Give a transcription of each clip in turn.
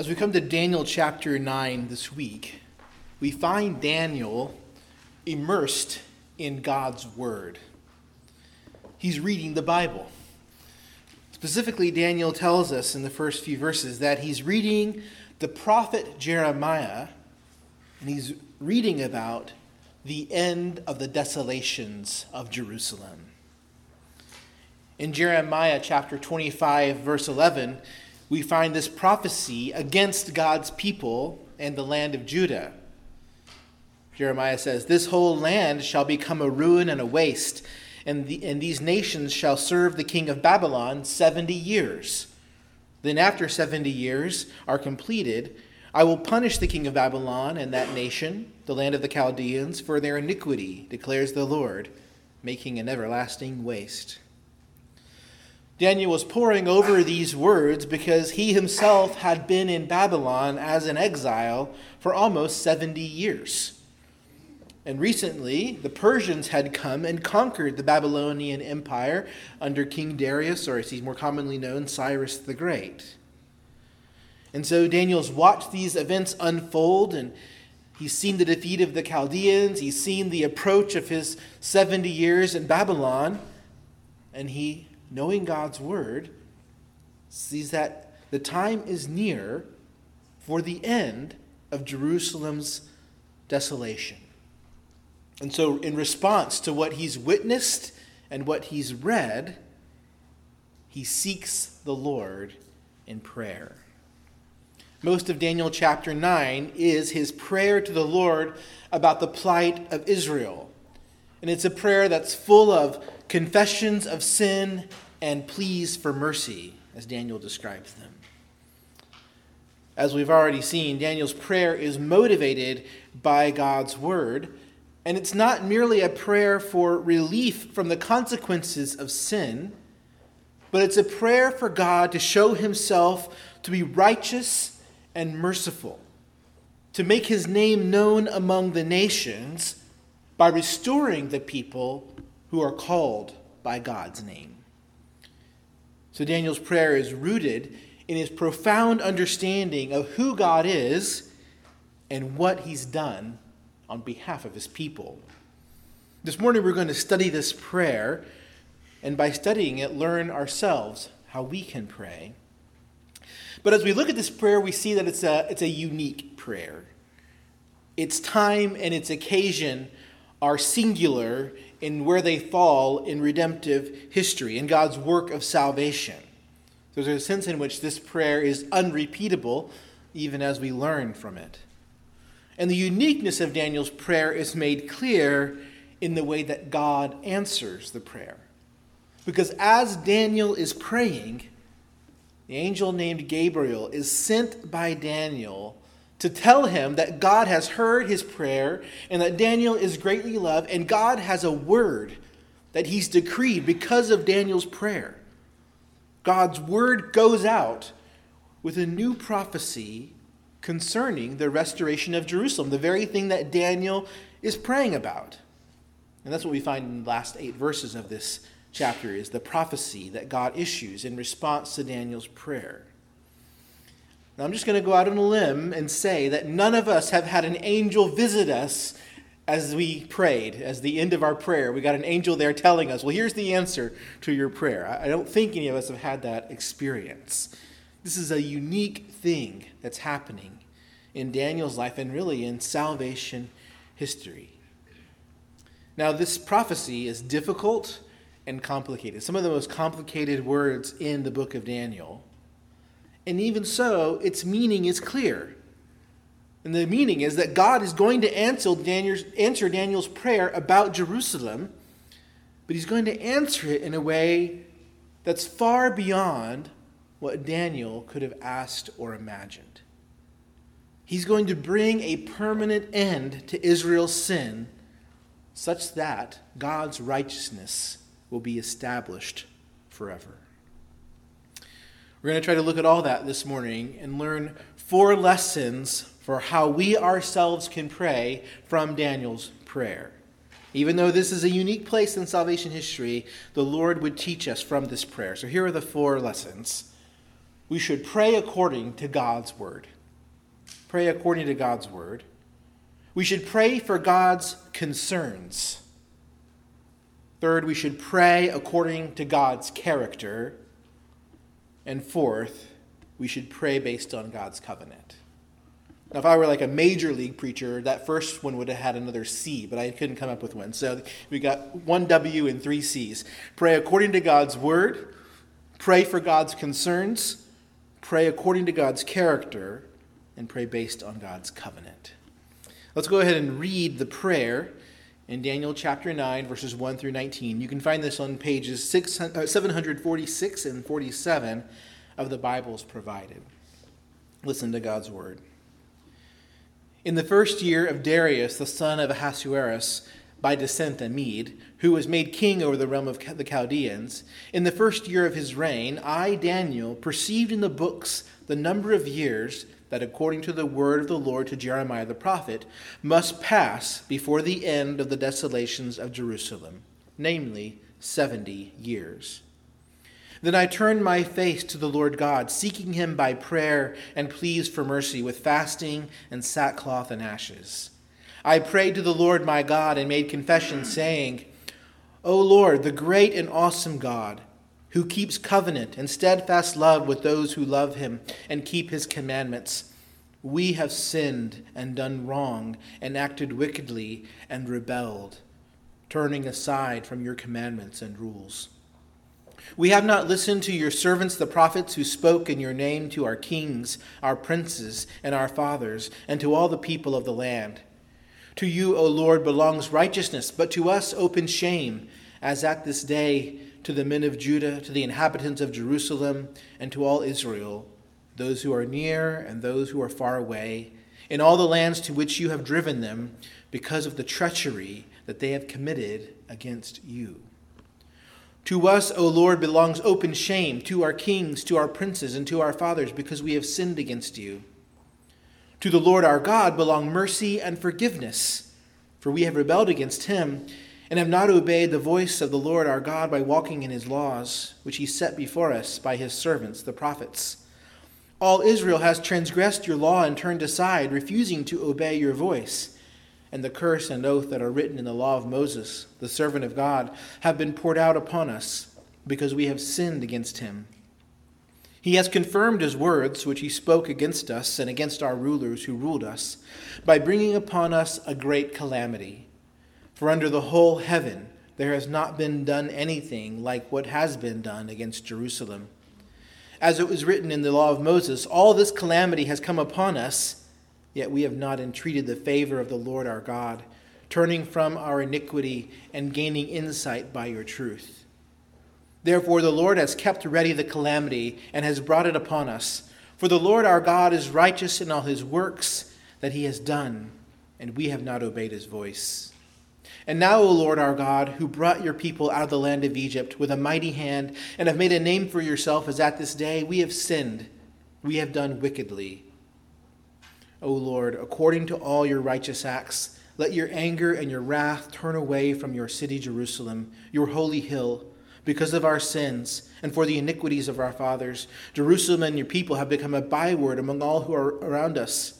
As we come to Daniel chapter 9 this week, we find Daniel immersed in God's Word. He's reading the Bible. Specifically, Daniel tells us in the first few verses that he's reading the prophet Jeremiah, and he's reading about the end of the desolations of Jerusalem. In Jeremiah chapter 25, verse 11, we find this prophecy against God's people and the land of Judah. Jeremiah says, This whole land shall become a ruin and a waste, and, the, and these nations shall serve the king of Babylon 70 years. Then, after 70 years are completed, I will punish the king of Babylon and that nation, the land of the Chaldeans, for their iniquity, declares the Lord, making an everlasting waste. Daniel was poring over these words because he himself had been in Babylon as an exile for almost 70 years. And recently, the Persians had come and conquered the Babylonian Empire under King Darius, or as he's more commonly known, Cyrus the Great. And so Daniel's watched these events unfold, and he's seen the defeat of the Chaldeans, he's seen the approach of his 70 years in Babylon, and he knowing God's word, sees that the time is near for the end of Jerusalem's desolation. And so, in response to what he's witnessed and what he's read, he seeks the Lord in prayer. Most of Daniel chapter 9 is his prayer to the Lord about the plight of Israel. And it's a prayer that's full of confessions of sin and pleas for mercy, as Daniel describes them. As we've already seen, Daniel's prayer is motivated by God's word, and it's not merely a prayer for relief from the consequences of sin, but it's a prayer for God to show himself to be righteous and merciful, to make his name known among the nations by restoring the people who are called by God's name. So Daniel's prayer is rooted in his profound understanding of who God is and what he's done on behalf of his people. This morning we're going to study this prayer, and by studying it, learn ourselves how we can pray. But as we look at this prayer, we see that it's a, it's a unique prayer. Its time and its occasion are singular in where they fall in redemptive history, in God's work of salvation. There's a sense in which this prayer is unrepeatable, even as we learn from it. And the uniqueness of Daniel's prayer is made clear in the way that God answers the prayer. Because as Daniel is praying, the angel named Gabriel is sent by Daniel to tell him that God has heard his prayer and that Daniel is greatly loved, and God has a word that he's decreed because of Daniel's prayer. God's word goes out with a new prophecy concerning the restoration of Jerusalem, the very thing that Daniel is praying about. And that's what we find in the last eight verses of this chapter is the prophecy that God issues in response to Daniel's prayer. Now, I'm just going to go out on a limb and say that none of us have had an angel visit us as we prayed, as the end of our prayer. We got an angel there telling us, well, here's the answer to your prayer. I don't think any of us have had that experience. This is a unique thing that's happening in Daniel's life and really in salvation history. Now, this prophecy is difficult and complicated. Some of the most complicated words in the book of Daniel. And even so, its meaning is clear. And the meaning is that God is going to answer Daniel's, answer Daniel's prayer about Jerusalem, but he's going to answer it in a way that's far beyond what Daniel could have asked or imagined. He's going to bring a permanent end to Israel's sin such that God's righteousness will be established forever. We're going to try to look at all that this morning and learn four lessons for how we ourselves can pray from Daniel's prayer. Even though this is a unique place in salvation history, the Lord would teach us from this prayer. So here are the four lessons. we should pray according to God's word. Pray according to God's word. We should pray for God's concerns. Third, we should pray according to God's character. And fourth, we should pray based on God's covenant. Now, if I were like a major league preacher, that first one would have had another C, but I couldn't come up with one. So we got one W and three C's. Pray according to God's word, pray for God's concerns, pray according to God's character, and pray based on God's covenant. Let's go ahead and read the prayer in Daniel chapter 9, verses 1 through 19. You can find this on pages uh, 746 and 47 of the Bibles provided. Listen to God's word. In the first year of Darius, the son of Ahasuerus, by descent a Mede, who was made king over the realm of the Chaldeans, in the first year of his reign, I, Daniel, perceived in the books the number of years that, according to the word of the Lord to Jeremiah the prophet, must pass before the end of the desolations of Jerusalem, namely, seventy years. Then I turned my face to the Lord God, seeking him by prayer and pleas for mercy with fasting and sackcloth and ashes. I prayed to the Lord my God and made confession, saying, O Lord, the great and awesome God, who keeps covenant and steadfast love with those who love him and keep his commandments, we have sinned and done wrong and acted wickedly and rebelled, turning aside from your commandments and rules. We have not listened to your servants, the prophets, who spoke in your name to our kings, our princes, and our fathers, and to all the people of the land. To you, O Lord, belongs righteousness, but to us open shame, as at this day to the men of Judah, to the inhabitants of Jerusalem, and to all Israel, those who are near and those who are far away, in all the lands to which you have driven them, because of the treachery that they have committed against you. To us, O Lord, belongs open shame, to our kings, to our princes, and to our fathers, because we have sinned against you. To the Lord our God belong mercy and forgiveness, for we have rebelled against him, and have not obeyed the voice of the Lord our God by walking in his laws, which he set before us by his servants, the prophets. All Israel has transgressed your law and turned aside, refusing to obey your voice and the curse and oath that are written in the law of Moses, the servant of God, have been poured out upon us because we have sinned against him. He has confirmed his words, which he spoke against us and against our rulers who ruled us, by bringing upon us a great calamity. For under the whole heaven there has not been done anything like what has been done against Jerusalem. As it was written in the law of Moses, all this calamity has come upon us Yet we have not entreated the favor of the Lord our God, turning from our iniquity and gaining insight by your truth. Therefore, the Lord has kept ready the calamity and has brought it upon us. For the Lord our God is righteous in all his works that he has done, and we have not obeyed his voice. And now, O Lord our God, who brought your people out of the land of Egypt with a mighty hand and have made a name for yourself as at this day, we have sinned, we have done wickedly. O Lord, according to all your righteous acts. Let your anger and your wrath turn away from your city, Jerusalem, your holy hill, because of our sins and for the iniquities of our fathers. Jerusalem and your people have become a byword among all who are around us.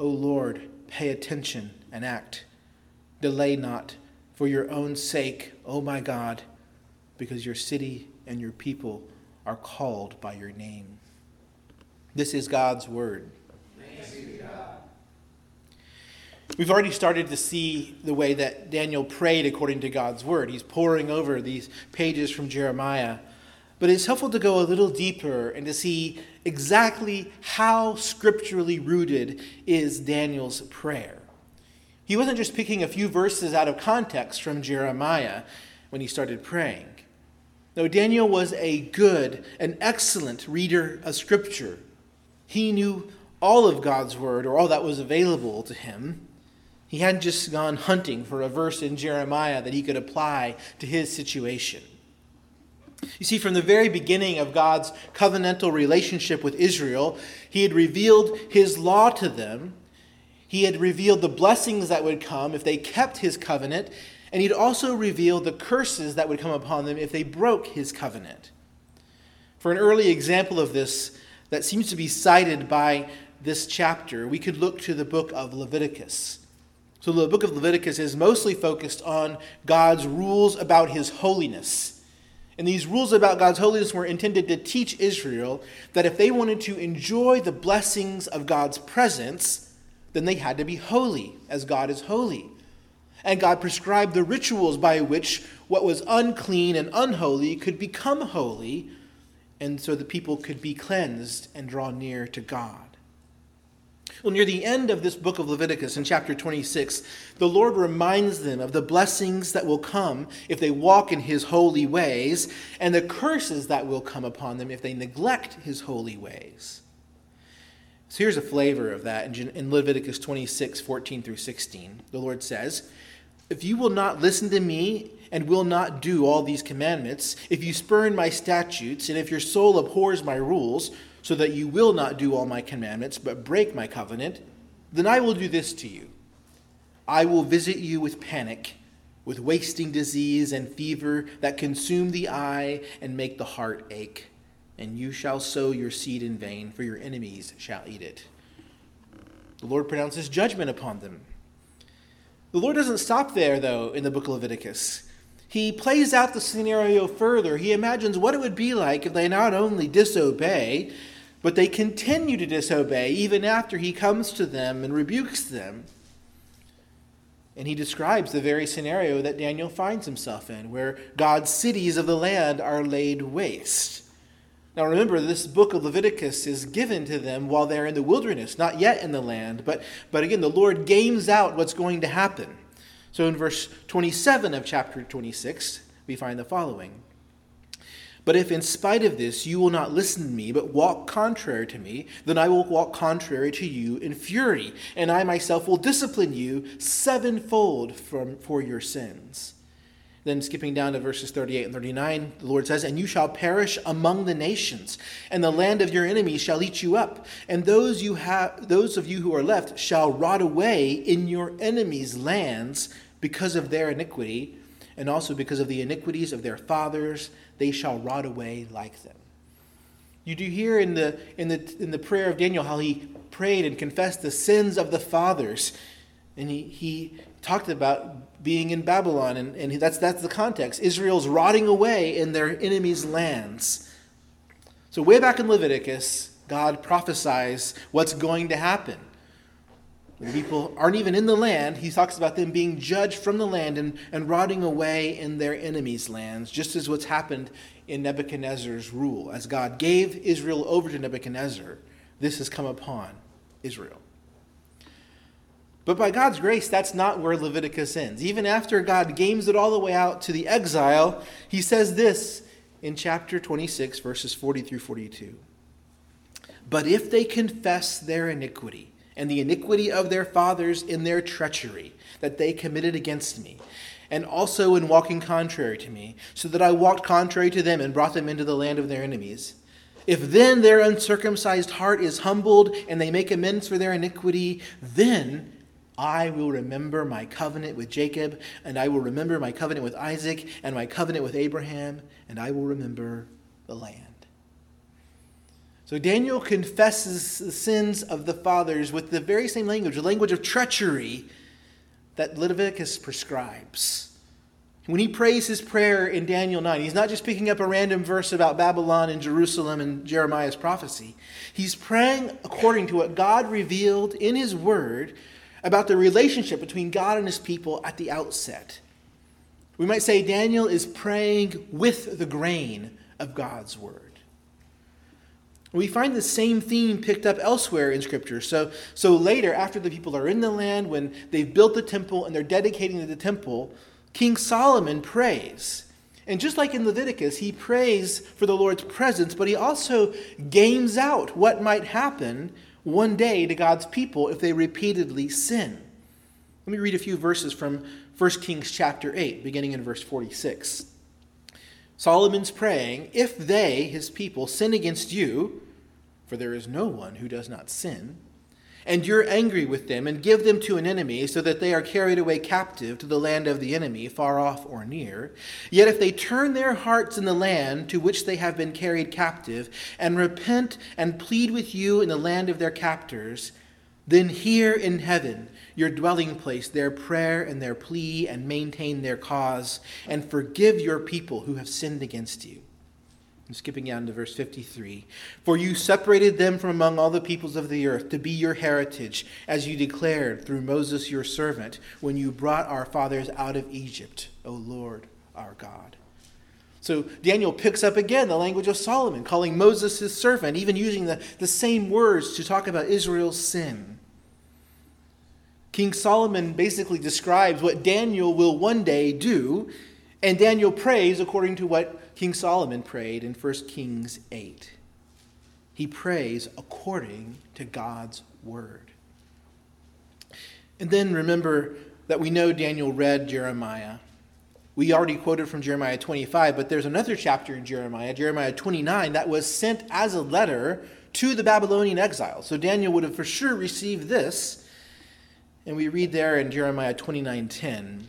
O Lord, pay attention and act. Delay not for your own sake, O my God, because your city and your people are called by your name. This is God's word. We've already started to see the way that Daniel prayed according to God's word. He's poring over these pages from Jeremiah. But it's helpful to go a little deeper and to see exactly how scripturally rooted is Daniel's prayer. He wasn't just picking a few verses out of context from Jeremiah when he started praying. No, Daniel was a good, an excellent reader of Scripture. He knew all of God's Word, or all that was available to him. He hadn't just gone hunting for a verse in Jeremiah that he could apply to his situation. You see, from the very beginning of God's covenantal relationship with Israel, he had revealed his law to them. He had revealed the blessings that would come if they kept his covenant, and he'd also revealed the curses that would come upon them if they broke his covenant. For an early example of this that seems to be cited by this chapter, we could look to the book of Leviticus. So, the book of Leviticus is mostly focused on God's rules about his holiness and these rules about God's holiness were intended to teach Israel that if they wanted to enjoy the blessings of God's presence, then they had to be holy, as God is holy. And God prescribed the rituals by which what was unclean and unholy could become holy, and so the people could be cleansed and draw near to God. Well, near the end of this book of Leviticus, in chapter 26, the Lord reminds them of the blessings that will come if they walk in his holy ways, and the curses that will come upon them if they neglect his holy ways. So here's a flavor of that in Leviticus 26, 14 through 16. The Lord says, If you will not listen to me and will not do all these commandments, if you spurn my statutes, and if your soul abhors my rules, so that you will not do all my commandments, but break my covenant, then I will do this to you. I will visit you with panic, with wasting disease and fever that consume the eye and make the heart ache. And you shall sow your seed in vain, for your enemies shall eat it. The Lord pronounces judgment upon them. The Lord doesn't stop there, though, in the book of Leviticus. He plays out the scenario further. He imagines what it would be like if they not only disobey, but they continue to disobey even after he comes to them and rebukes them. And he describes the very scenario that Daniel finds himself in, where God's cities of the land are laid waste. Now remember, this book of Leviticus is given to them while they're in the wilderness, not yet in the land. But, but again, the Lord games out what's going to happen. So in verse 27 of chapter 26, we find the following but if in spite of this you will not listen to me, but walk contrary to me, then I will walk contrary to you in fury, and I myself will discipline you sevenfold from, for your sins. Then skipping down to verses 38 and 39, the Lord says, And you shall perish among the nations, and the land of your enemies shall eat you up, and those you have those of you who are left shall rot away in your enemies' lands because of their iniquity, and also because of the iniquities of their fathers they shall rot away like them. You do hear in the, in the, in the prayer of Daniel how he prayed and confessed the sins of the fathers. And he, he talked about being in Babylon, and, and that's, that's the context. Israel's rotting away in their enemies' lands. So, way back in Leviticus, God prophesies what's going to happen. The people aren't even in the land. He talks about them being judged from the land and, and rotting away in their enemies' lands, just as what's happened in Nebuchadnezzar's rule. As God gave Israel over to Nebuchadnezzar, this has come upon Israel. But by God's grace, that's not where Leviticus ends. Even after God games it all the way out to the exile, he says this in chapter 26, verses 40 through 42. But if they confess their iniquity, and the iniquity of their fathers in their treachery that they committed against me, and also in walking contrary to me, so that I walked contrary to them and brought them into the land of their enemies. If then their uncircumcised heart is humbled and they make amends for their iniquity, then I will remember my covenant with Jacob, and I will remember my covenant with Isaac, and my covenant with Abraham, and I will remember the land. So Daniel confesses the sins of the fathers with the very same language, the language of treachery that Leviticus prescribes. When he prays his prayer in Daniel 9, he's not just picking up a random verse about Babylon and Jerusalem and Jeremiah's prophecy. He's praying according to what God revealed in his word about the relationship between God and his people at the outset. We might say Daniel is praying with the grain of God's word. We find the same theme picked up elsewhere in Scripture. So, so later, after the people are in the land, when they've built the temple and they're dedicating the temple, King Solomon prays. And just like in Leviticus, he prays for the Lord's presence, but he also games out what might happen one day to God's people if they repeatedly sin. Let me read a few verses from 1 Kings chapter 8, beginning in verse 46. Solomon's praying, If they, his people, sin against you, for there is no one who does not sin, and you're angry with them, and give them to an enemy, so that they are carried away captive to the land of the enemy, far off or near. Yet if they turn their hearts in the land to which they have been carried captive, and repent and plead with you in the land of their captors, then hear in heaven your dwelling place, their prayer and their plea, and maintain their cause, and forgive your people who have sinned against you. I'm skipping down to verse 53. For you separated them from among all the peoples of the earth to be your heritage, as you declared through Moses your servant, when you brought our fathers out of Egypt, O Lord our God. So Daniel picks up again the language of Solomon, calling Moses his servant, even using the, the same words to talk about Israel's sin. King Solomon basically describes what Daniel will one day do, and Daniel prays according to what King Solomon prayed in 1 Kings 8. He prays according to God's word. And then remember that we know Daniel read Jeremiah. We already quoted from Jeremiah 25, but there's another chapter in Jeremiah, Jeremiah 29, that was sent as a letter to the Babylonian exile. So Daniel would have for sure received this and we read there in Jeremiah 29:10,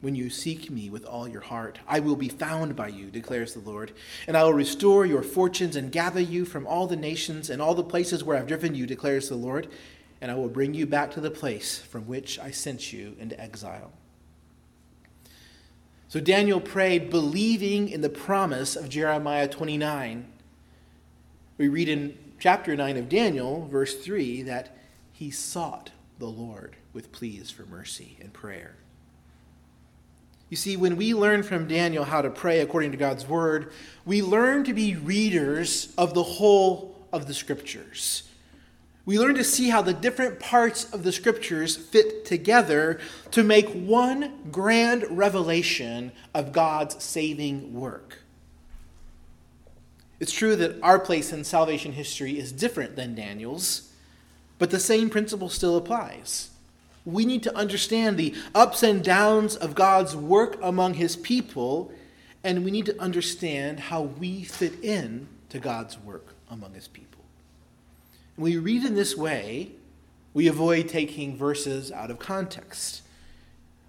when you seek me with all your heart. I will be found by you, declares the Lord, and I will restore your fortunes and gather you from all the nations and all the places where I've driven you, declares the Lord, and I will bring you back to the place from which I sent you into exile. So Daniel prayed, believing in the promise of Jeremiah 29. We read in chapter 9 of Daniel, verse 3, that he sought the Lord with pleas for mercy and prayer. You see, when we learn from Daniel how to pray according to God's word, we learn to be readers of the whole of the scriptures. We learn to see how the different parts of the scriptures fit together to make one grand revelation of God's saving work. It's true that our place in salvation history is different than Daniel's, but the same principle still applies. We need to understand the ups and downs of God's work among his people, and we need to understand how we fit in to God's work among his people. When we read in this way, we avoid taking verses out of context.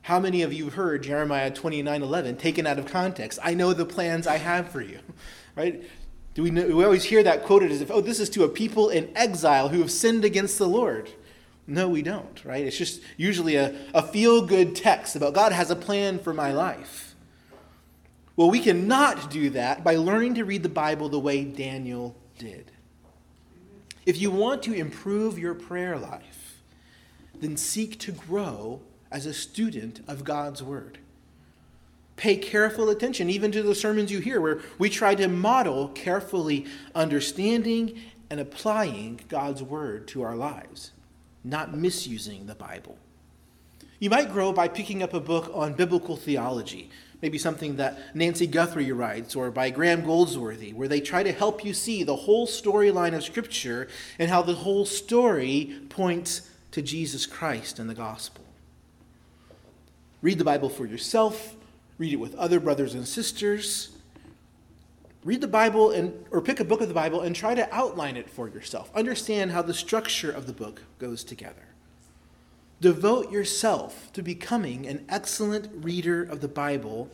How many of you heard Jeremiah 29 11 taken out of context? I know the plans I have for you, right? Do we, know, we always hear that quoted as if, oh, this is to a people in exile who have sinned against the Lord. No, we don't, right? It's just usually a, a feel good text about God has a plan for my life. Well, we cannot do that by learning to read the Bible the way Daniel did. If you want to improve your prayer life, then seek to grow as a student of God's Word. Pay careful attention even to the sermons you hear, where we try to model carefully understanding and applying God's Word to our lives not misusing the Bible. You might grow by picking up a book on biblical theology, maybe something that Nancy Guthrie writes or by Graham Goldsworthy, where they try to help you see the whole storyline of Scripture and how the whole story points to Jesus Christ and the gospel. Read the Bible for yourself, read it with other brothers and sisters, read the Bible and, or pick a book of the Bible and try to outline it for yourself. Understand how the structure of the book goes together. Devote yourself to becoming an excellent reader of the Bible,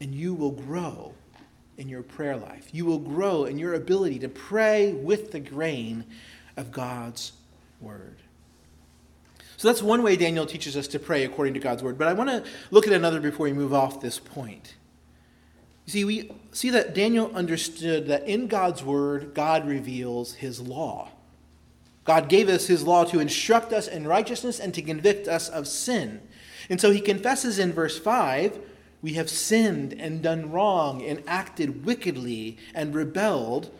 and you will grow in your prayer life. You will grow in your ability to pray with the grain of God's word. So that's one way Daniel teaches us to pray according to God's word. But I want to look at another before we move off this point. You see, we see that Daniel understood that in God's word, God reveals his law, God gave us his law to instruct us in righteousness and to convict us of sin. And so he confesses in verse 5 we have sinned and done wrong and acted wickedly and rebelled,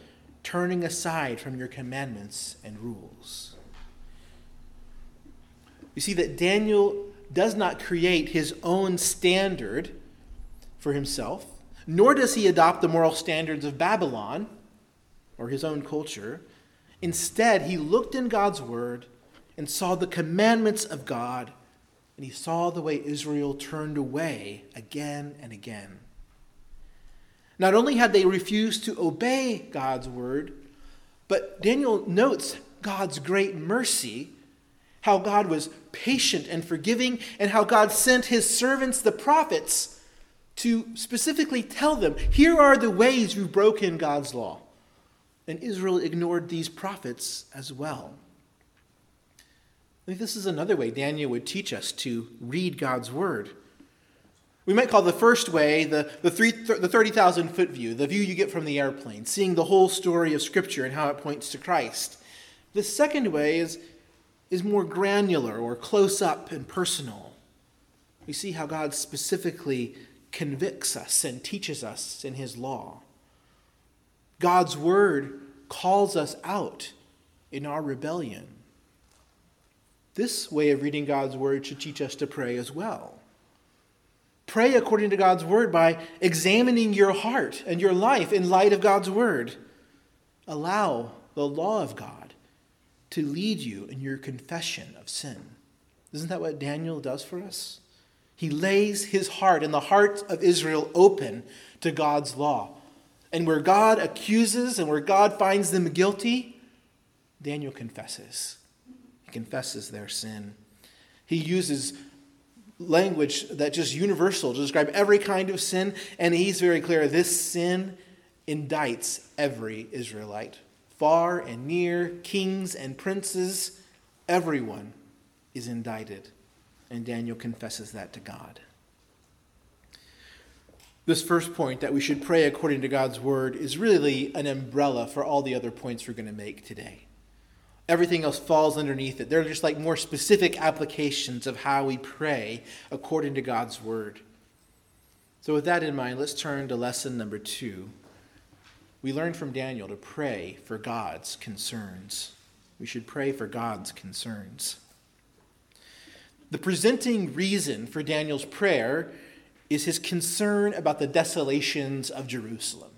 turning aside from your commandments and rules. You see that Daniel does not create his own standard for himself, nor does he adopt the moral standards of Babylon or his own culture. Instead, he looked in God's word and saw the commandments of God and he saw the way Israel turned away again and again. Not only had they refused to obey God's word, but Daniel notes God's great mercy, how God was patient and forgiving, and how God sent his servants, the prophets, to specifically tell them, here are the ways you've broken God's law. And Israel ignored these prophets as well. I think this is another way Daniel would teach us to read God's word. We might call the first way the, the, three, the 30,000 foot view, the view you get from the airplane, seeing the whole story of Scripture and how it points to Christ. The second way is, is more granular or close up and personal. We see how God specifically convicts us and teaches us in His law. God's word calls us out in our rebellion. This way of reading God's word should teach us to pray as well. Pray according to God's word by examining your heart and your life in light of God's word. Allow the law of God to lead you in your confession of sin. Isn't that what Daniel does for us? He lays his heart and the heart of Israel open to God's law. And where God accuses and where God finds them guilty, Daniel confesses He confesses their sin. He uses language that's just universal to describe every kind of sin, and he's very clear this sin indicts every Israelite. Far and near, kings and princes, everyone is indicted. And Daniel confesses that to God. This first point that we should pray according to God's word is really an umbrella for all the other points we're going to make today everything else falls underneath it. They're just like more specific applications of how we pray according to God's word. So, with that in mind, let's turn to lesson number two. We learn from Daniel to pray for God's concerns. We should pray for God's concerns. The presenting reason for Daniel's prayer is his concern about the desolations of Jerusalem.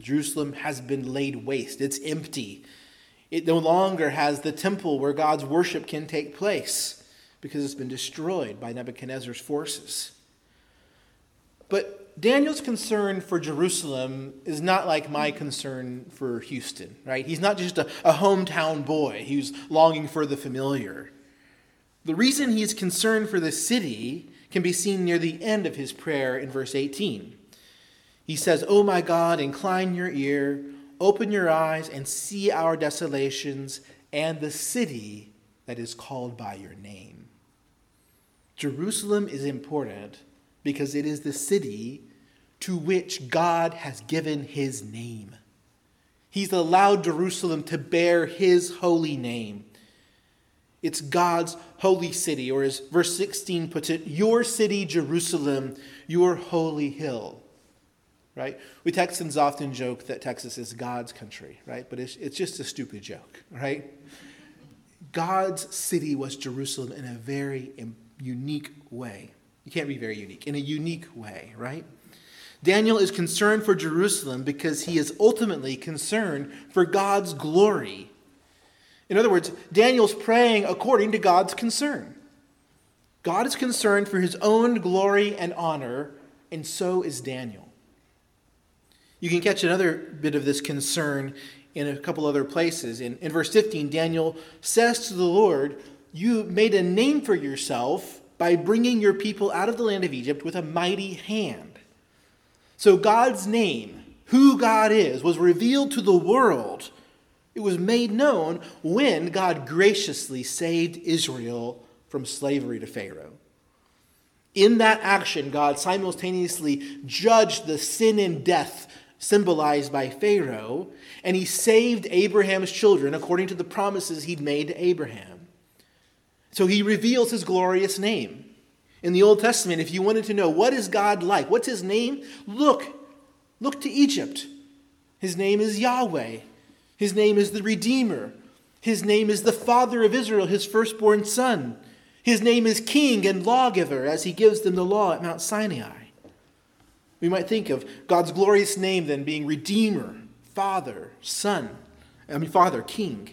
Jerusalem has been laid waste, it's empty. It no longer has the temple where God's worship can take place because it's been destroyed by Nebuchadnezzar's forces. But Daniel's concern for Jerusalem is not like my concern for Houston, right? He's not just a, a hometown boy who's longing for the familiar. The reason he's concerned for the city can be seen near the end of his prayer in verse 18. He says, Oh my God, incline your ear Open your eyes and see our desolations and the city that is called by your name. Jerusalem is important because it is the city to which God has given his name. He's allowed Jerusalem to bear his holy name. It's God's holy city, or as verse 16 puts it, your city, Jerusalem, your holy hill right? We Texans often joke that Texas is God's country, right? But it's, it's just a stupid joke, right? God's city was Jerusalem in a very unique way. You can't be very unique, in a unique way, right? Daniel is concerned for Jerusalem because he is ultimately concerned for God's glory. In other words, Daniel's praying according to God's concern. God is concerned for his own glory and honor, and so is Daniel. You can catch another bit of this concern in a couple other places. In, in verse 15, Daniel says to the Lord, You made a name for yourself by bringing your people out of the land of Egypt with a mighty hand. So God's name, who God is, was revealed to the world. It was made known when God graciously saved Israel from slavery to Pharaoh. In that action, God simultaneously judged the sin and death symbolized by Pharaoh, and he saved Abraham's children according to the promises he'd made to Abraham. So he reveals his glorious name. In the Old Testament, if you wanted to know what is God like, what's his name, look. Look to Egypt. His name is Yahweh. His name is the Redeemer. His name is the Father of Israel, his firstborn son. His name is King and Lawgiver as he gives them the law at Mount Sinai. We might think of God's glorious name then being Redeemer, Father, Son, I mean, Father, King.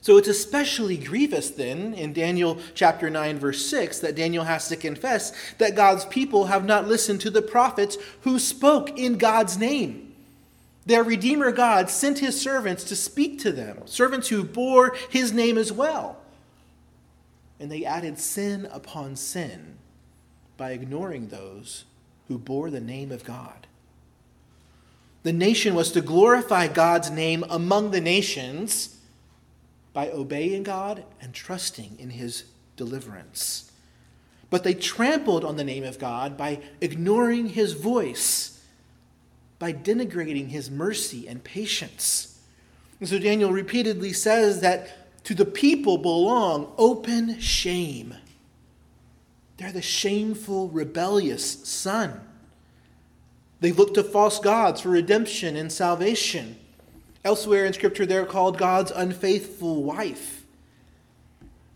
So it's especially grievous then in Daniel chapter 9, verse 6, that Daniel has to confess that God's people have not listened to the prophets who spoke in God's name. Their Redeemer God sent his servants to speak to them, servants who bore his name as well. And they added sin upon sin by ignoring those who bore the name of God. The nation was to glorify God's name among the nations by obeying God and trusting in his deliverance. But they trampled on the name of God by ignoring his voice, by denigrating his mercy and patience. And so Daniel repeatedly says that to the people belong open shame they're the shameful, rebellious son. They look to false gods for redemption and salvation. Elsewhere in Scripture, they're called God's unfaithful wife.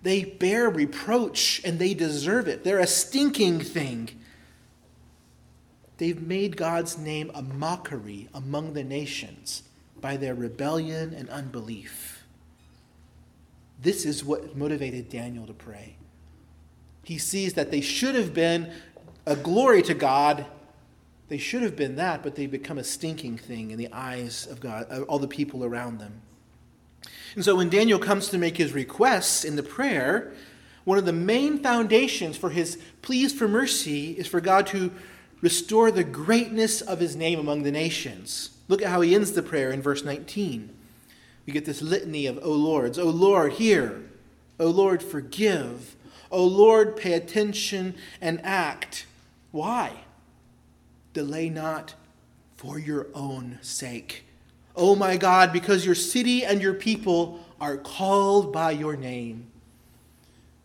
They bear reproach and they deserve it. They're a stinking thing. They've made God's name a mockery among the nations by their rebellion and unbelief. This is what motivated Daniel to pray he sees that they should have been a glory to God. They should have been that, but they've become a stinking thing in the eyes of God, of all the people around them. And so when Daniel comes to make his requests in the prayer, one of the main foundations for his pleas for mercy is for God to restore the greatness of his name among the nations. Look at how he ends the prayer in verse 19. We get this litany of, O Lords, O Lord, hear. O Lord, forgive. O Lord, pay attention and act. Why? Delay not for your own sake. O my God, because your city and your people are called by your name.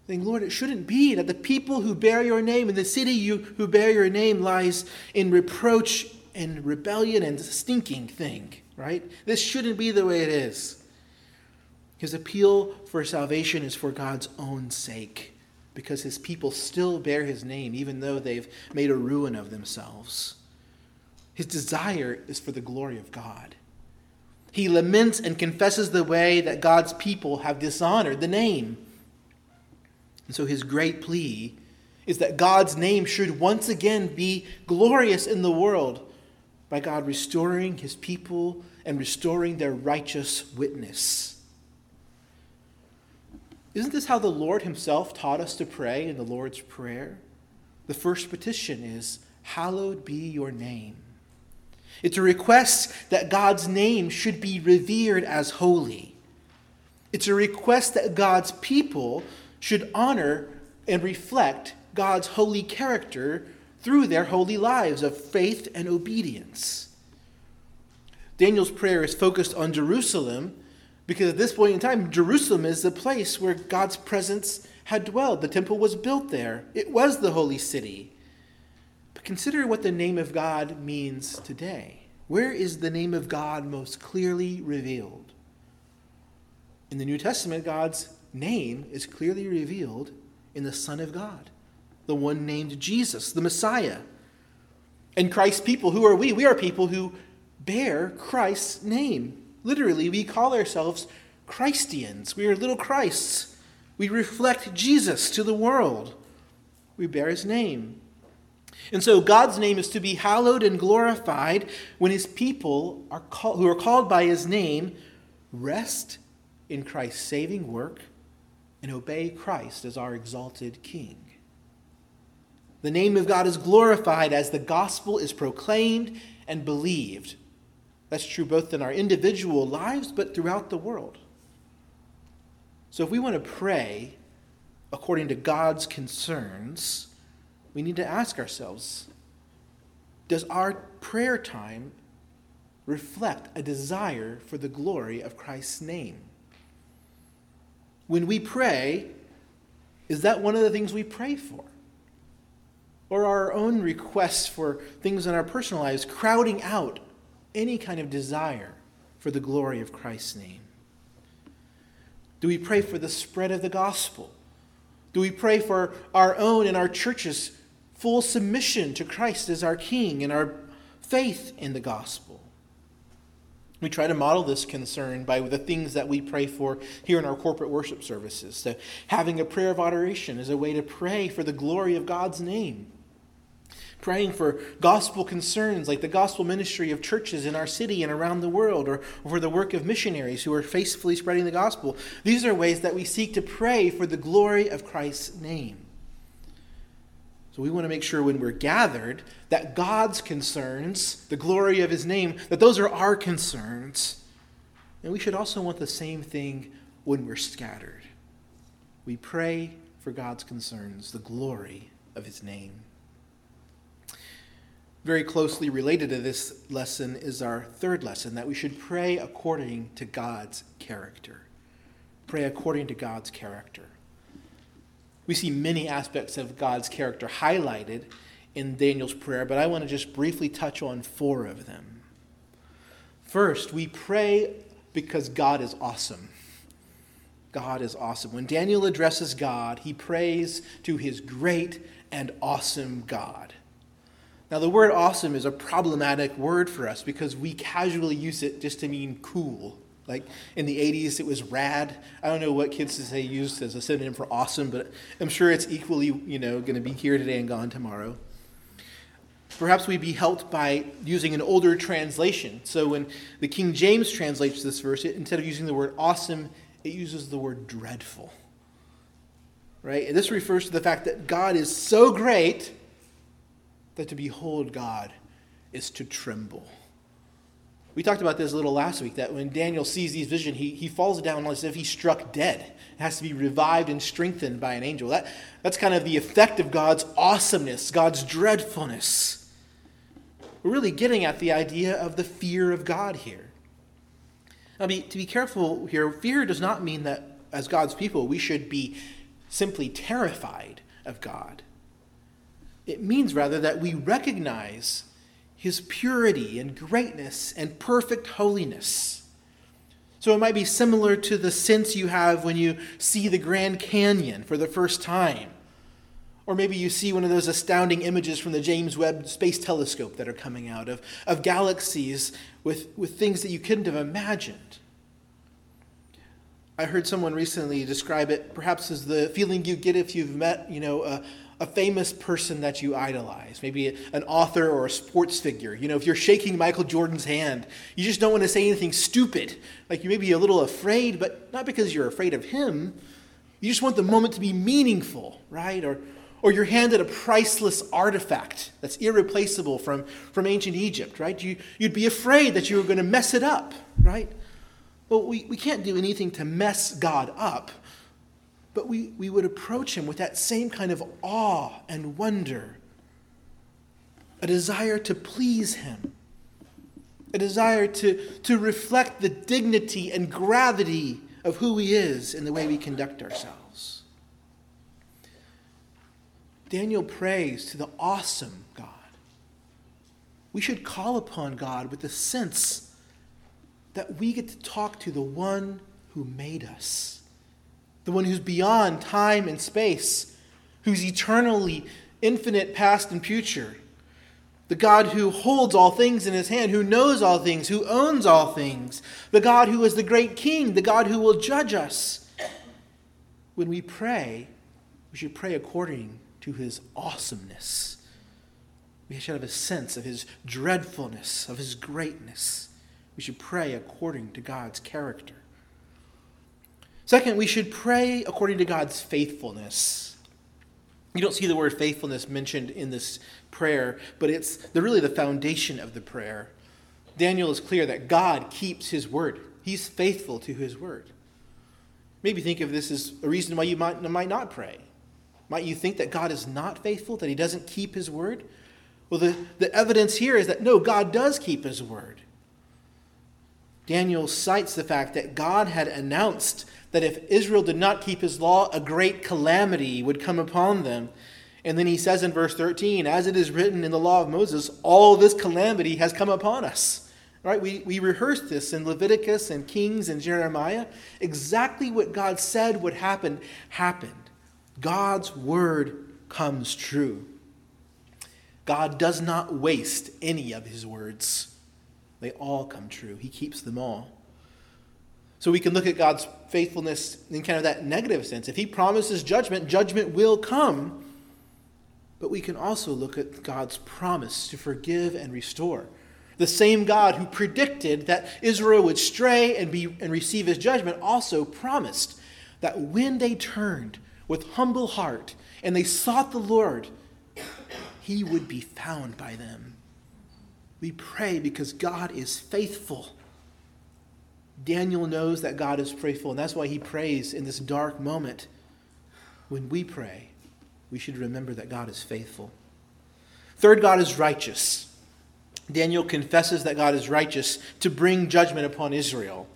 Saying, Lord, it shouldn't be that the people who bear your name and the city you, who bear your name lies in reproach and rebellion and stinking thing, right? This shouldn't be the way it is. His appeal for salvation is for God's own sake because his people still bear his name, even though they've made a ruin of themselves. His desire is for the glory of God. He laments and confesses the way that God's people have dishonored the name. And so his great plea is that God's name should once again be glorious in the world by God restoring his people and restoring their righteous witness. Isn't this how the Lord Himself taught us to pray in the Lord's Prayer? The first petition is, Hallowed be your name. It's a request that God's name should be revered as holy. It's a request that God's people should honor and reflect God's holy character through their holy lives of faith and obedience. Daniel's prayer is focused on Jerusalem because at this point in time, Jerusalem is the place where God's presence had dwelled. The temple was built there, it was the holy city. But consider what the name of God means today. Where is the name of God most clearly revealed? In the New Testament, God's name is clearly revealed in the Son of God, the one named Jesus, the Messiah. And Christ's people, who are we? We are people who bear Christ's name. Literally, we call ourselves Christians. We are little Christs. We reflect Jesus to the world. We bear his name. And so God's name is to be hallowed and glorified when his people are call, who are called by his name rest in Christ's saving work and obey Christ as our exalted king. The name of God is glorified as the gospel is proclaimed and believed that's true both in our individual lives, but throughout the world. So if we want to pray according to God's concerns, we need to ask ourselves does our prayer time reflect a desire for the glory of Christ's name? When we pray, is that one of the things we pray for? Or are our own requests for things in our personal lives crowding out any kind of desire for the glory of Christ's name? Do we pray for the spread of the gospel? Do we pray for our own and our church's full submission to Christ as our King and our faith in the gospel? We try to model this concern by the things that we pray for here in our corporate worship services. So having a prayer of adoration is a way to pray for the glory of God's name. Praying for gospel concerns like the gospel ministry of churches in our city and around the world, or for the work of missionaries who are faithfully spreading the gospel. These are ways that we seek to pray for the glory of Christ's name. So we want to make sure when we're gathered that God's concerns, the glory of his name, that those are our concerns. And we should also want the same thing when we're scattered. We pray for God's concerns, the glory of his name. Very closely related to this lesson is our third lesson that we should pray according to God's character. Pray according to God's character. We see many aspects of God's character highlighted in Daniel's prayer, but I want to just briefly touch on four of them. First, we pray because God is awesome. God is awesome. When Daniel addresses God, he prays to his great and awesome God. Now, the word awesome is a problematic word for us because we casually use it just to mean cool like in the 80s, it was rad. I don't know what kids to say used as a synonym for awesome, but I'm sure it's equally, you know, going to be here today and gone tomorrow. Perhaps we'd be helped by using an older translation. So when the King James translates this verse, it, instead of using the word awesome, it uses the word dreadful. Right? And this refers to the fact that God is so great that to behold God is to tremble. We talked about this a little last week that when Daniel sees these visions, he, he falls down as if he's struck dead. It has to be revived and strengthened by an angel. That, that's kind of the effect of God's awesomeness, God's dreadfulness. We're really getting at the idea of the fear of God here. Now, be, to be careful here, fear does not mean that as God's people we should be simply terrified of God. It means rather that we recognize his purity and greatness and perfect holiness. So it might be similar to the sense you have when you see the Grand Canyon for the first time. Or maybe you see one of those astounding images from the James Webb Space Telescope that are coming out of, of galaxies with, with things that you couldn't have imagined. I heard someone recently describe it perhaps as the feeling you get if you've met, you know, a, a famous person that you idolize, maybe an author or a sports figure. You know, if you're shaking Michael Jordan's hand, you just don't want to say anything stupid. Like you may be a little afraid, but not because you're afraid of him. You just want the moment to be meaningful, right? Or, or you're handed a priceless artifact that's irreplaceable from, from ancient Egypt, right? You, you'd be afraid that you were going to mess it up, right? Well, we, we can't do anything to mess God up but we, we would approach him with that same kind of awe and wonder, a desire to please him, a desire to, to reflect the dignity and gravity of who he is in the way we conduct ourselves. Daniel prays to the awesome God. We should call upon God with the sense that we get to talk to the one who made us the one who's beyond time and space, who's eternally infinite, past and future, the God who holds all things in his hand, who knows all things, who owns all things, the God who is the great king, the God who will judge us. When we pray, we should pray according to his awesomeness. We should have a sense of his dreadfulness, of his greatness. We should pray according to God's character. Second, we should pray according to God's faithfulness. You don't see the word faithfulness mentioned in this prayer, but it's the, really the foundation of the prayer. Daniel is clear that God keeps his word, he's faithful to his word. Maybe think of this as a reason why you might, might not pray. Might you think that God is not faithful, that he doesn't keep his word? Well, the, the evidence here is that no, God does keep his word. Daniel cites the fact that God had announced that if Israel did not keep his law, a great calamity would come upon them. And then he says in verse 13, as it is written in the law of Moses, all this calamity has come upon us. Right? We, we rehearsed this in Leviticus and Kings and Jeremiah. Exactly what God said would happen happened. God's word comes true. God does not waste any of his words, they all come true. He keeps them all. So we can look at God's faithfulness in kind of that negative sense. If he promises judgment, judgment will come. But we can also look at God's promise to forgive and restore. The same God who predicted that Israel would stray and, be, and receive his judgment also promised that when they turned with humble heart and they sought the Lord, he would be found by them. We pray because God is faithful. Daniel knows that God is faithful, and that's why he prays in this dark moment. When we pray, we should remember that God is faithful. Third, God is righteous. Daniel confesses that God is righteous to bring judgment upon Israel.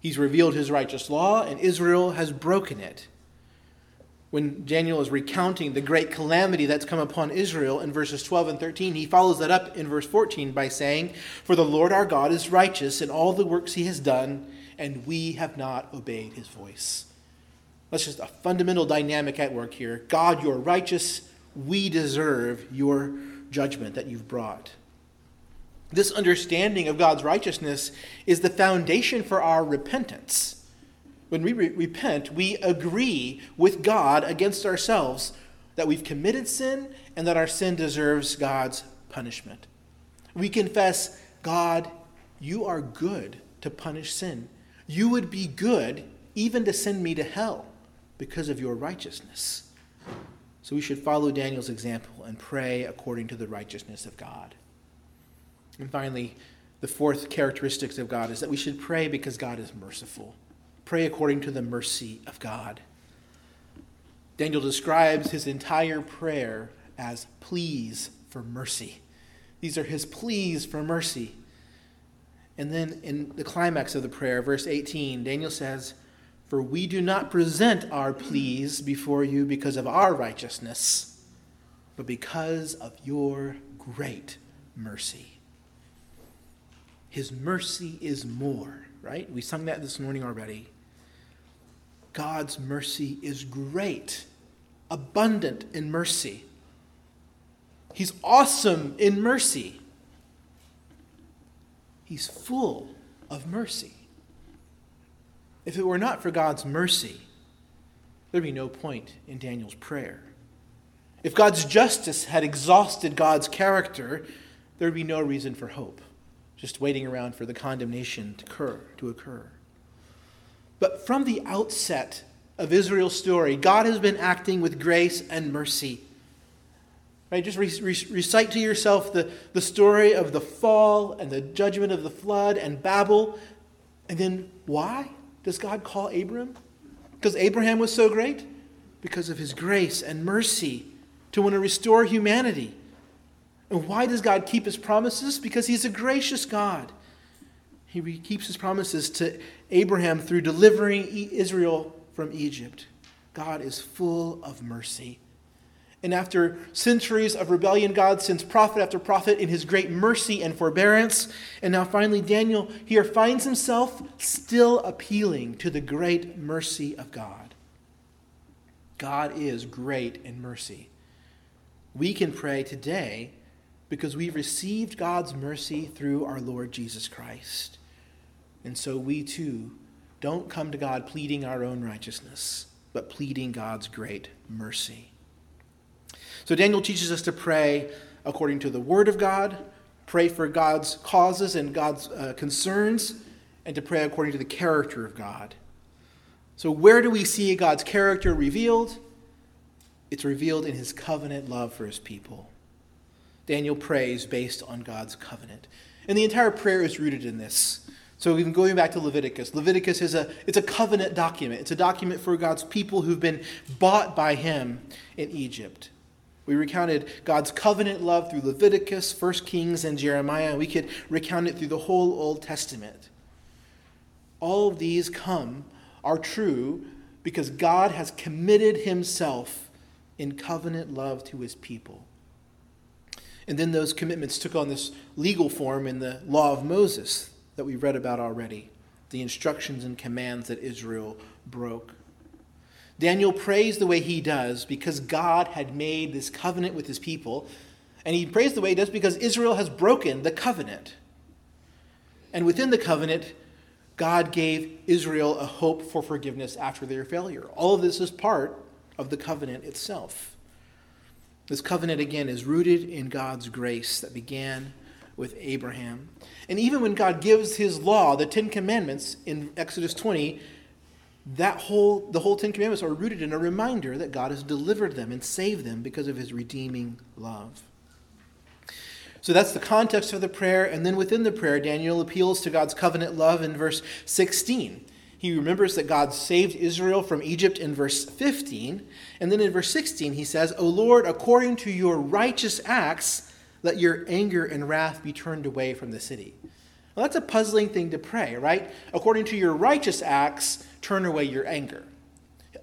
He's revealed his righteous law, and Israel has broken it. When Daniel is recounting the great calamity that's come upon Israel in verses 12 and 13, he follows that up in verse 14 by saying, For the Lord our God is righteous in all the works he has done, and we have not obeyed his voice. That's just a fundamental dynamic at work here. God, you're righteous. We deserve your judgment that you've brought. This understanding of God's righteousness is the foundation for our repentance. When we re- repent, we agree with God against ourselves that we've committed sin and that our sin deserves God's punishment. We confess, God, you are good to punish sin. You would be good even to send me to hell because of your righteousness. So we should follow Daniel's example and pray according to the righteousness of God. And finally, the fourth characteristic of God is that we should pray because God is merciful. Pray according to the mercy of God. Daniel describes his entire prayer as pleas for mercy. These are his pleas for mercy. And then in the climax of the prayer, verse 18, Daniel says, For we do not present our pleas before you because of our righteousness, but because of your great mercy. His mercy is more, right? We sung that this morning already. God's mercy is great, abundant in mercy. He's awesome in mercy. He's full of mercy. If it were not for God's mercy, there'd be no point in Daniel's prayer. If God's justice had exhausted God's character, there'd be no reason for hope just waiting around for the condemnation to occur. To occur. But from the outset of Israel's story, God has been acting with grace and mercy. Right? Just re- re- recite to yourself the, the story of the fall and the judgment of the flood and Babel. And then why does God call Abram? Because Abraham was so great? Because of his grace and mercy to want to restore humanity. And why does God keep his promises? Because he's a gracious God. He keeps his promises to Abraham through delivering Israel from Egypt. God is full of mercy. And after centuries of rebellion, God sends prophet after prophet in his great mercy and forbearance. And now finally, Daniel here finds himself still appealing to the great mercy of God. God is great in mercy. We can pray today because we received God's mercy through our Lord Jesus Christ. And so we too don't come to God pleading our own righteousness, but pleading God's great mercy. So Daniel teaches us to pray according to the Word of God, pray for God's causes and God's uh, concerns, and to pray according to the character of God. So, where do we see God's character revealed? It's revealed in his covenant love for his people. Daniel prays based on God's covenant. And the entire prayer is rooted in this. So even going back to Leviticus, Leviticus is a it's a covenant document. It's a document for God's people who've been bought by him in Egypt. We recounted God's covenant love through Leviticus, 1 Kings, and Jeremiah. We could recount it through the whole Old Testament. All of these come, are true, because God has committed himself in covenant love to his people. And then those commitments took on this legal form in the law of Moses that we read about already, the instructions and commands that Israel broke. Daniel prays the way he does because God had made this covenant with his people. And he prays the way he does because Israel has broken the covenant. And within the covenant, God gave Israel a hope for forgiveness after their failure. All of this is part of the covenant itself. This covenant, again, is rooted in God's grace that began with Abraham. And even when God gives his law, the Ten Commandments in Exodus 20, that whole the whole Ten Commandments are rooted in a reminder that God has delivered them and saved them because of his redeeming love. So that's the context of the prayer, and then within the prayer, Daniel appeals to God's covenant love in verse 16. He remembers that God saved Israel from Egypt in verse 15, and then in verse 16 he says, O Lord, according to your righteous acts, let your anger and wrath be turned away from the city. Well, that's a puzzling thing to pray, right? According to your righteous acts, turn away your anger.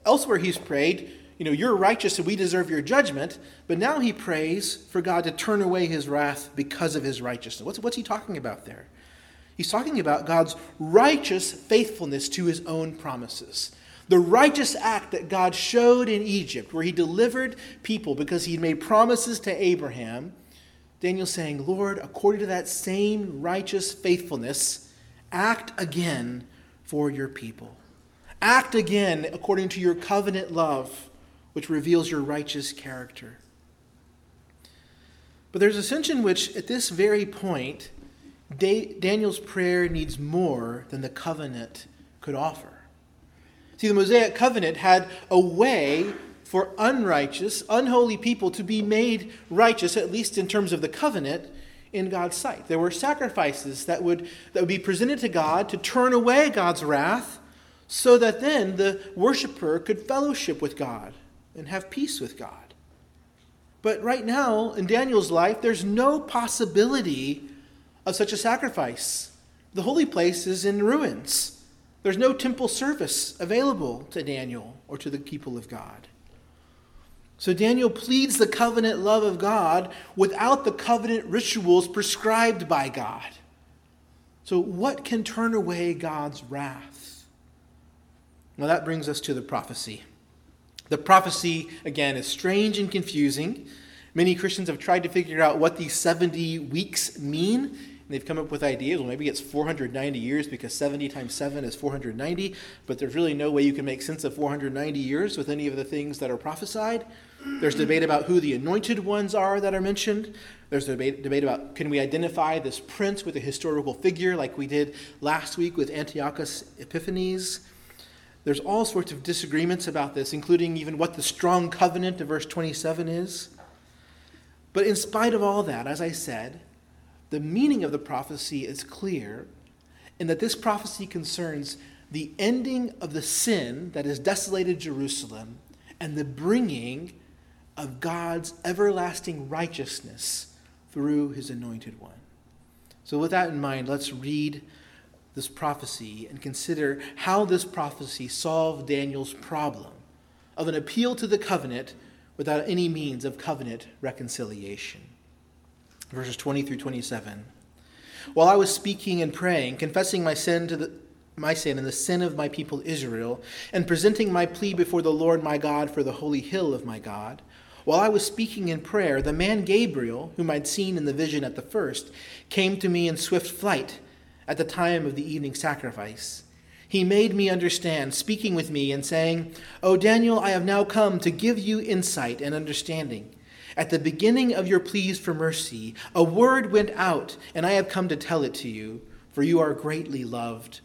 Elsewhere, he's prayed, you know, you're righteous and we deserve your judgment, but now he prays for God to turn away his wrath because of his righteousness. What's, what's he talking about there? He's talking about God's righteous faithfulness to his own promises. The righteous act that God showed in Egypt, where he delivered people because he made promises to Abraham, Daniel's saying, Lord, according to that same righteous faithfulness, act again for your people. Act again according to your covenant love, which reveals your righteous character. But there's a sense in which, at this very point, Daniel's prayer needs more than the covenant could offer. See, the Mosaic covenant had a way for unrighteous, unholy people to be made righteous, at least in terms of the covenant, in God's sight. There were sacrifices that would, that would be presented to God to turn away God's wrath so that then the worshiper could fellowship with God and have peace with God. But right now, in Daniel's life, there's no possibility of such a sacrifice. The holy place is in ruins. There's no temple service available to Daniel or to the people of God. So Daniel pleads the covenant love of God without the covenant rituals prescribed by God. So, what can turn away God's wrath? Well, that brings us to the prophecy. The prophecy, again, is strange and confusing. Many Christians have tried to figure out what these 70 weeks mean. And they've come up with ideas. Well, maybe it's 490 years because 70 times 7 is 490, but there's really no way you can make sense of 490 years with any of the things that are prophesied. There's debate about who the anointed ones are that are mentioned. There's debate, debate about can we identify this prince with a historical figure like we did last week with Antiochus Epiphanes. There's all sorts of disagreements about this, including even what the strong covenant of verse 27 is. But in spite of all that, as I said, the meaning of the prophecy is clear in that this prophecy concerns the ending of the sin that has desolated Jerusalem and the bringing of God's everlasting righteousness through his anointed one. So, with that in mind, let's read this prophecy and consider how this prophecy solved Daniel's problem of an appeal to the covenant without any means of covenant reconciliation. Verses 20 through 27. While I was speaking and praying, confessing my sin to the my sin and the sin of my people Israel, and presenting my plea before the Lord my God for the holy hill of my God, while I was speaking in prayer, the man Gabriel, whom I'd seen in the vision at the first, came to me in swift flight at the time of the evening sacrifice. He made me understand, speaking with me and saying, O Daniel, I have now come to give you insight and understanding. At the beginning of your pleas for mercy, a word went out, and I have come to tell it to you, for you are greatly loved.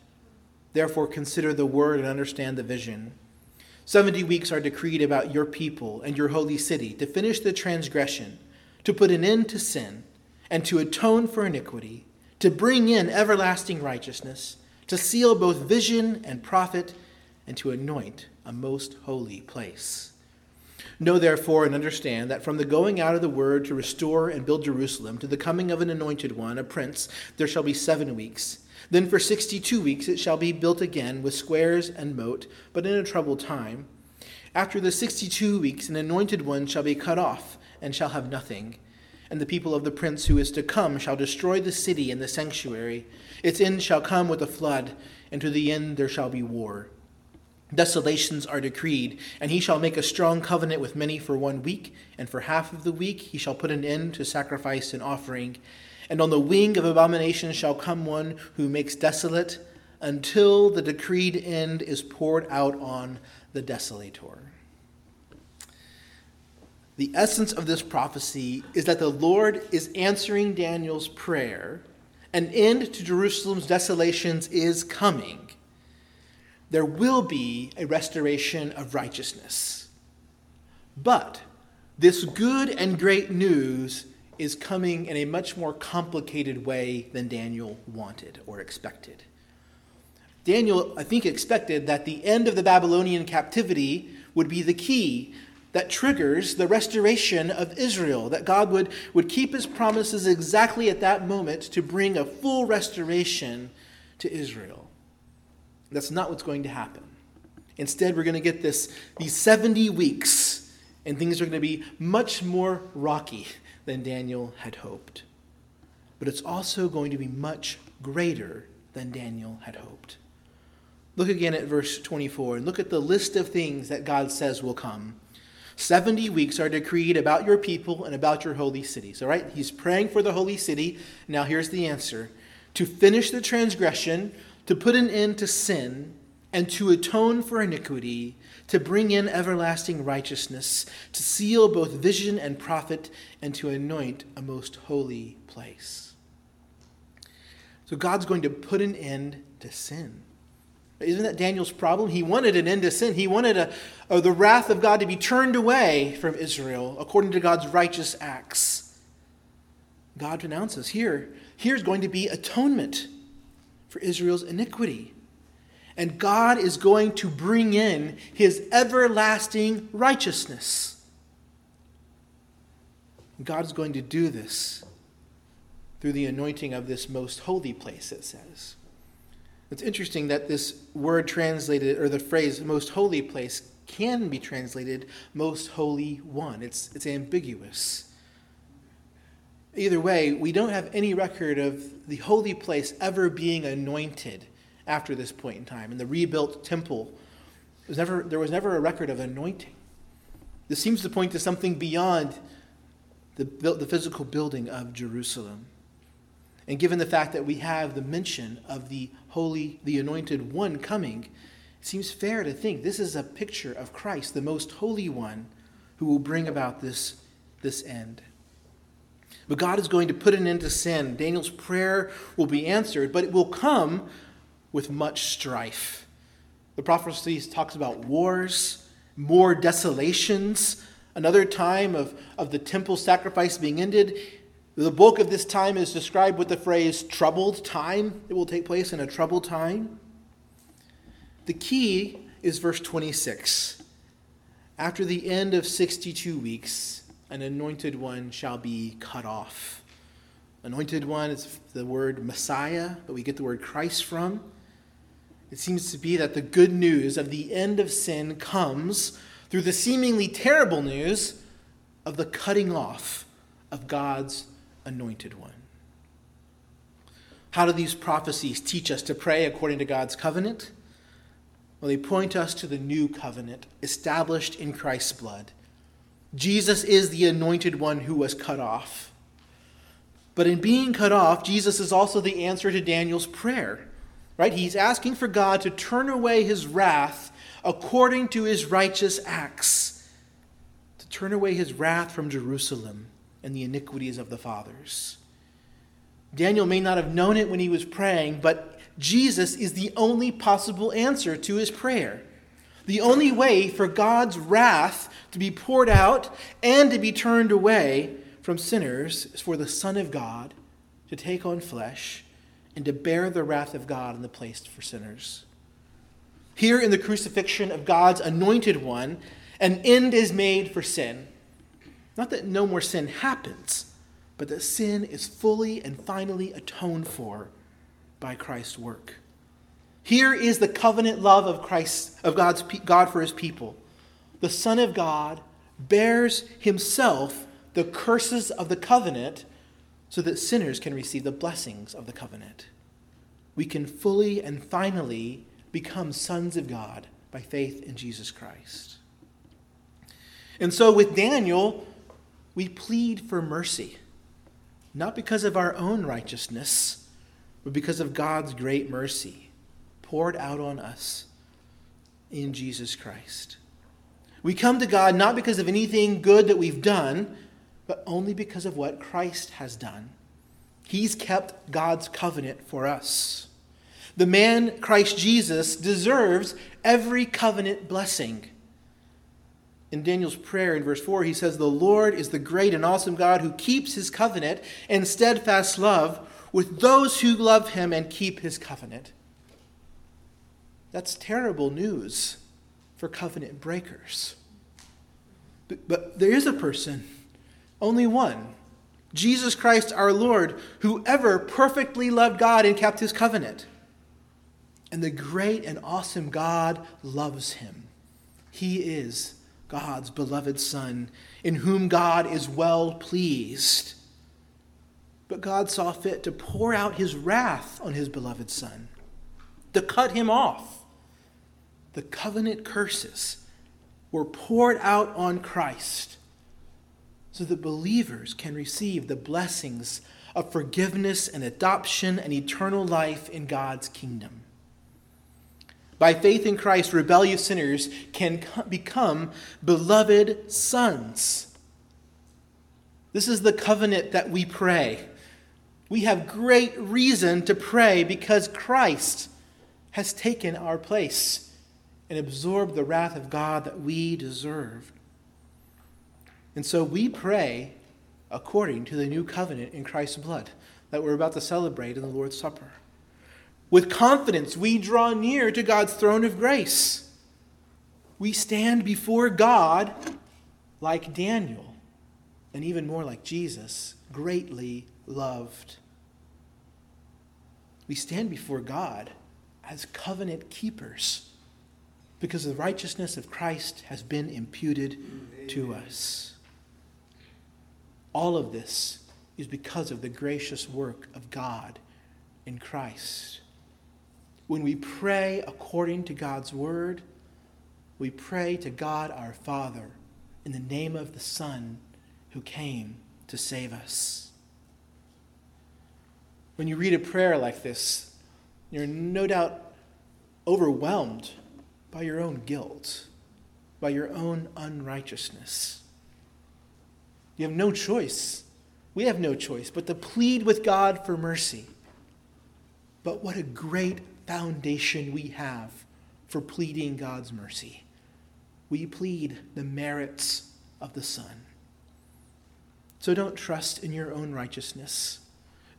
Therefore, consider the word and understand the vision. Seventy weeks are decreed about your people and your holy city to finish the transgression, to put an end to sin, and to atone for iniquity to bring in everlasting righteousness, to seal both vision and prophet, and to anoint a most holy place. Know therefore and understand that from the going out of the word to restore and build Jerusalem to the coming of an anointed one, a prince, there shall be seven weeks. Then for sixty two weeks it shall be built again with squares and moat, but in a troubled time. After the sixty two weeks, an anointed one shall be cut off, and shall have nothing. And the people of the prince who is to come shall destroy the city and the sanctuary. Its end shall come with a flood, and to the end there shall be war. Desolations are decreed, and he shall make a strong covenant with many for one week, and for half of the week he shall put an end to sacrifice and offering. And on the wing of abomination shall come one who makes desolate, until the decreed end is poured out on the desolator. The essence of this prophecy is that the Lord is answering Daniel's prayer. An end to Jerusalem's desolations is coming there will be a restoration of righteousness. But this good and great news is coming in a much more complicated way than Daniel wanted or expected. Daniel, I think, expected that the end of the Babylonian captivity would be the key that triggers the restoration of Israel, that God would, would keep his promises exactly at that moment to bring a full restoration to Israel. That's not what's going to happen. Instead, we're going to get this these 70 weeks, and things are going to be much more rocky than Daniel had hoped. But it's also going to be much greater than Daniel had hoped. Look again at verse 24 and look at the list of things that God says will come. 70 weeks are decreed about your people and about your holy cities. All right? He's praying for the holy city. Now, here's the answer to finish the transgression to put an end to sin and to atone for iniquity, to bring in everlasting righteousness, to seal both vision and prophet, and to anoint a most holy place. So God's going to put an end to sin. Isn't that Daniel's problem? He wanted an end to sin. He wanted a, a, the wrath of God to be turned away from Israel according to God's righteous acts. God announces here, here's going to be atonement for Israel's iniquity. And God is going to bring in his everlasting righteousness. God is going to do this through the anointing of this most holy place, it says. It's interesting that this word translated, or the phrase most holy place, can be translated most holy one. It's, it's ambiguous. Either way, we don't have any record of the holy place ever being anointed after this point in time. In the rebuilt temple, was never, there was never a record of anointing. This seems to point to something beyond the, the physical building of Jerusalem. And given the fact that we have the mention of the holy, the anointed one coming, it seems fair to think this is a picture of Christ, the most holy one, who will bring about this, this end. But God is going to put an end to sin. Daniel's prayer will be answered, but it will come with much strife. The prophecy talks about wars, more desolations, another time of, of the temple sacrifice being ended. The bulk of this time is described with the phrase troubled time. It will take place in a troubled time. The key is verse 26. After the end of 62 weeks, an anointed one shall be cut off. Anointed one is the word Messiah, but we get the word Christ from. It seems to be that the good news of the end of sin comes through the seemingly terrible news of the cutting off of God's anointed one. How do these prophecies teach us to pray according to God's covenant? Well, they point us to the new covenant established in Christ's blood Jesus is the anointed one who was cut off. But in being cut off, Jesus is also the answer to Daniel's prayer. Right? He's asking for God to turn away his wrath according to his righteous acts, to turn away his wrath from Jerusalem and the iniquities of the fathers. Daniel may not have known it when he was praying, but Jesus is the only possible answer to his prayer. The only way for God's wrath to be poured out and to be turned away from sinners is for the Son of God to take on flesh and to bear the wrath of God in the place for sinners. Here in the crucifixion of God's anointed one, An end is made for sin. Not that no more sin happens, but that sin is fully and finally atoned for by Christ's work. Here is the covenant love of Christ of God's God for his people. The Son of God bears himself the curses of the covenant so that sinners can receive the blessings of the covenant. We can fully and finally become sons of God by faith in Jesus Christ. And so with Daniel, we plead for mercy, not because of our own righteousness, but because of God's great mercy poured out on us in Jesus Christ. We come to God not because of anything good that we've done, but only because of what Christ has done. He's kept God's covenant for us. The man, Christ Jesus, deserves every covenant blessing. In Daniel's prayer in verse 4, he says, The Lord is the great and awesome God who keeps his covenant and steadfast love with those who love him and keep his covenant. That's terrible news for covenant breakers. But, but there is a person, only one, Jesus Christ our Lord, who ever perfectly loved God and kept his covenant. And the great and awesome God loves him. He is God's beloved Son, in whom God is well pleased. But God saw fit to pour out his wrath on his beloved Son, to cut him off. The covenant curses were poured out on Christ so that believers can receive the blessings of forgiveness and adoption and eternal life in God's kingdom. By faith in Christ, rebellious sinners can become beloved sons. This is the covenant that we pray. We have great reason to pray because Christ has taken our place and absorbed the wrath of God that we deserved. And so we pray according to the new covenant in Christ's blood that we're about to celebrate in the Lord's Supper. With confidence, we draw near to God's throne of grace. We stand before God like Daniel, and even more like Jesus, greatly loved. We stand before God as covenant keepers because the righteousness of Christ has been imputed to us. All of this is because of the gracious work of God in Christ. When we pray according to God's word, we pray to God our Father in the name of the Son who came to save us. When you read a prayer like this, you're no doubt overwhelmed by your own guilt, by your own unrighteousness. You have no choice. We have no choice but to plead with God for mercy. But what a great foundation we have for pleading God's mercy. We plead the merits of the Son. So don't trust in your own righteousness.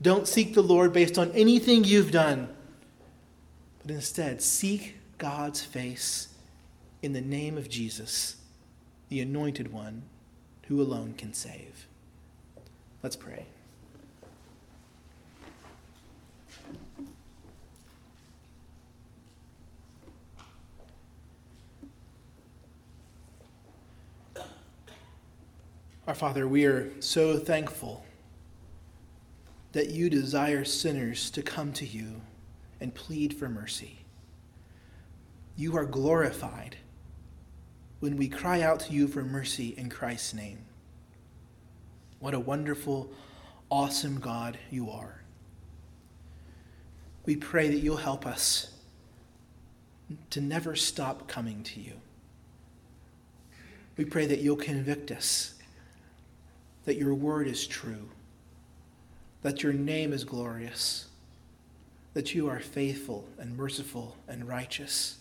Don't seek the Lord based on anything you've done, but instead seek God's face in the name of Jesus, the Anointed One who alone can save. Let's pray. Our Father, we are so thankful that you desire sinners to come to you and plead for mercy. You are glorified when we cry out to you for mercy in Christ's name. What a wonderful, awesome God you are. We pray that you'll help us to never stop coming to you. We pray that you'll convict us, that your word is true, that your name is glorious, that you are faithful and merciful and righteous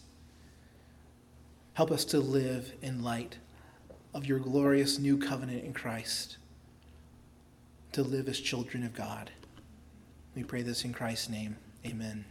Help us to live in light of your glorious new covenant in Christ, to live as children of God. We pray this in Christ's name. Amen.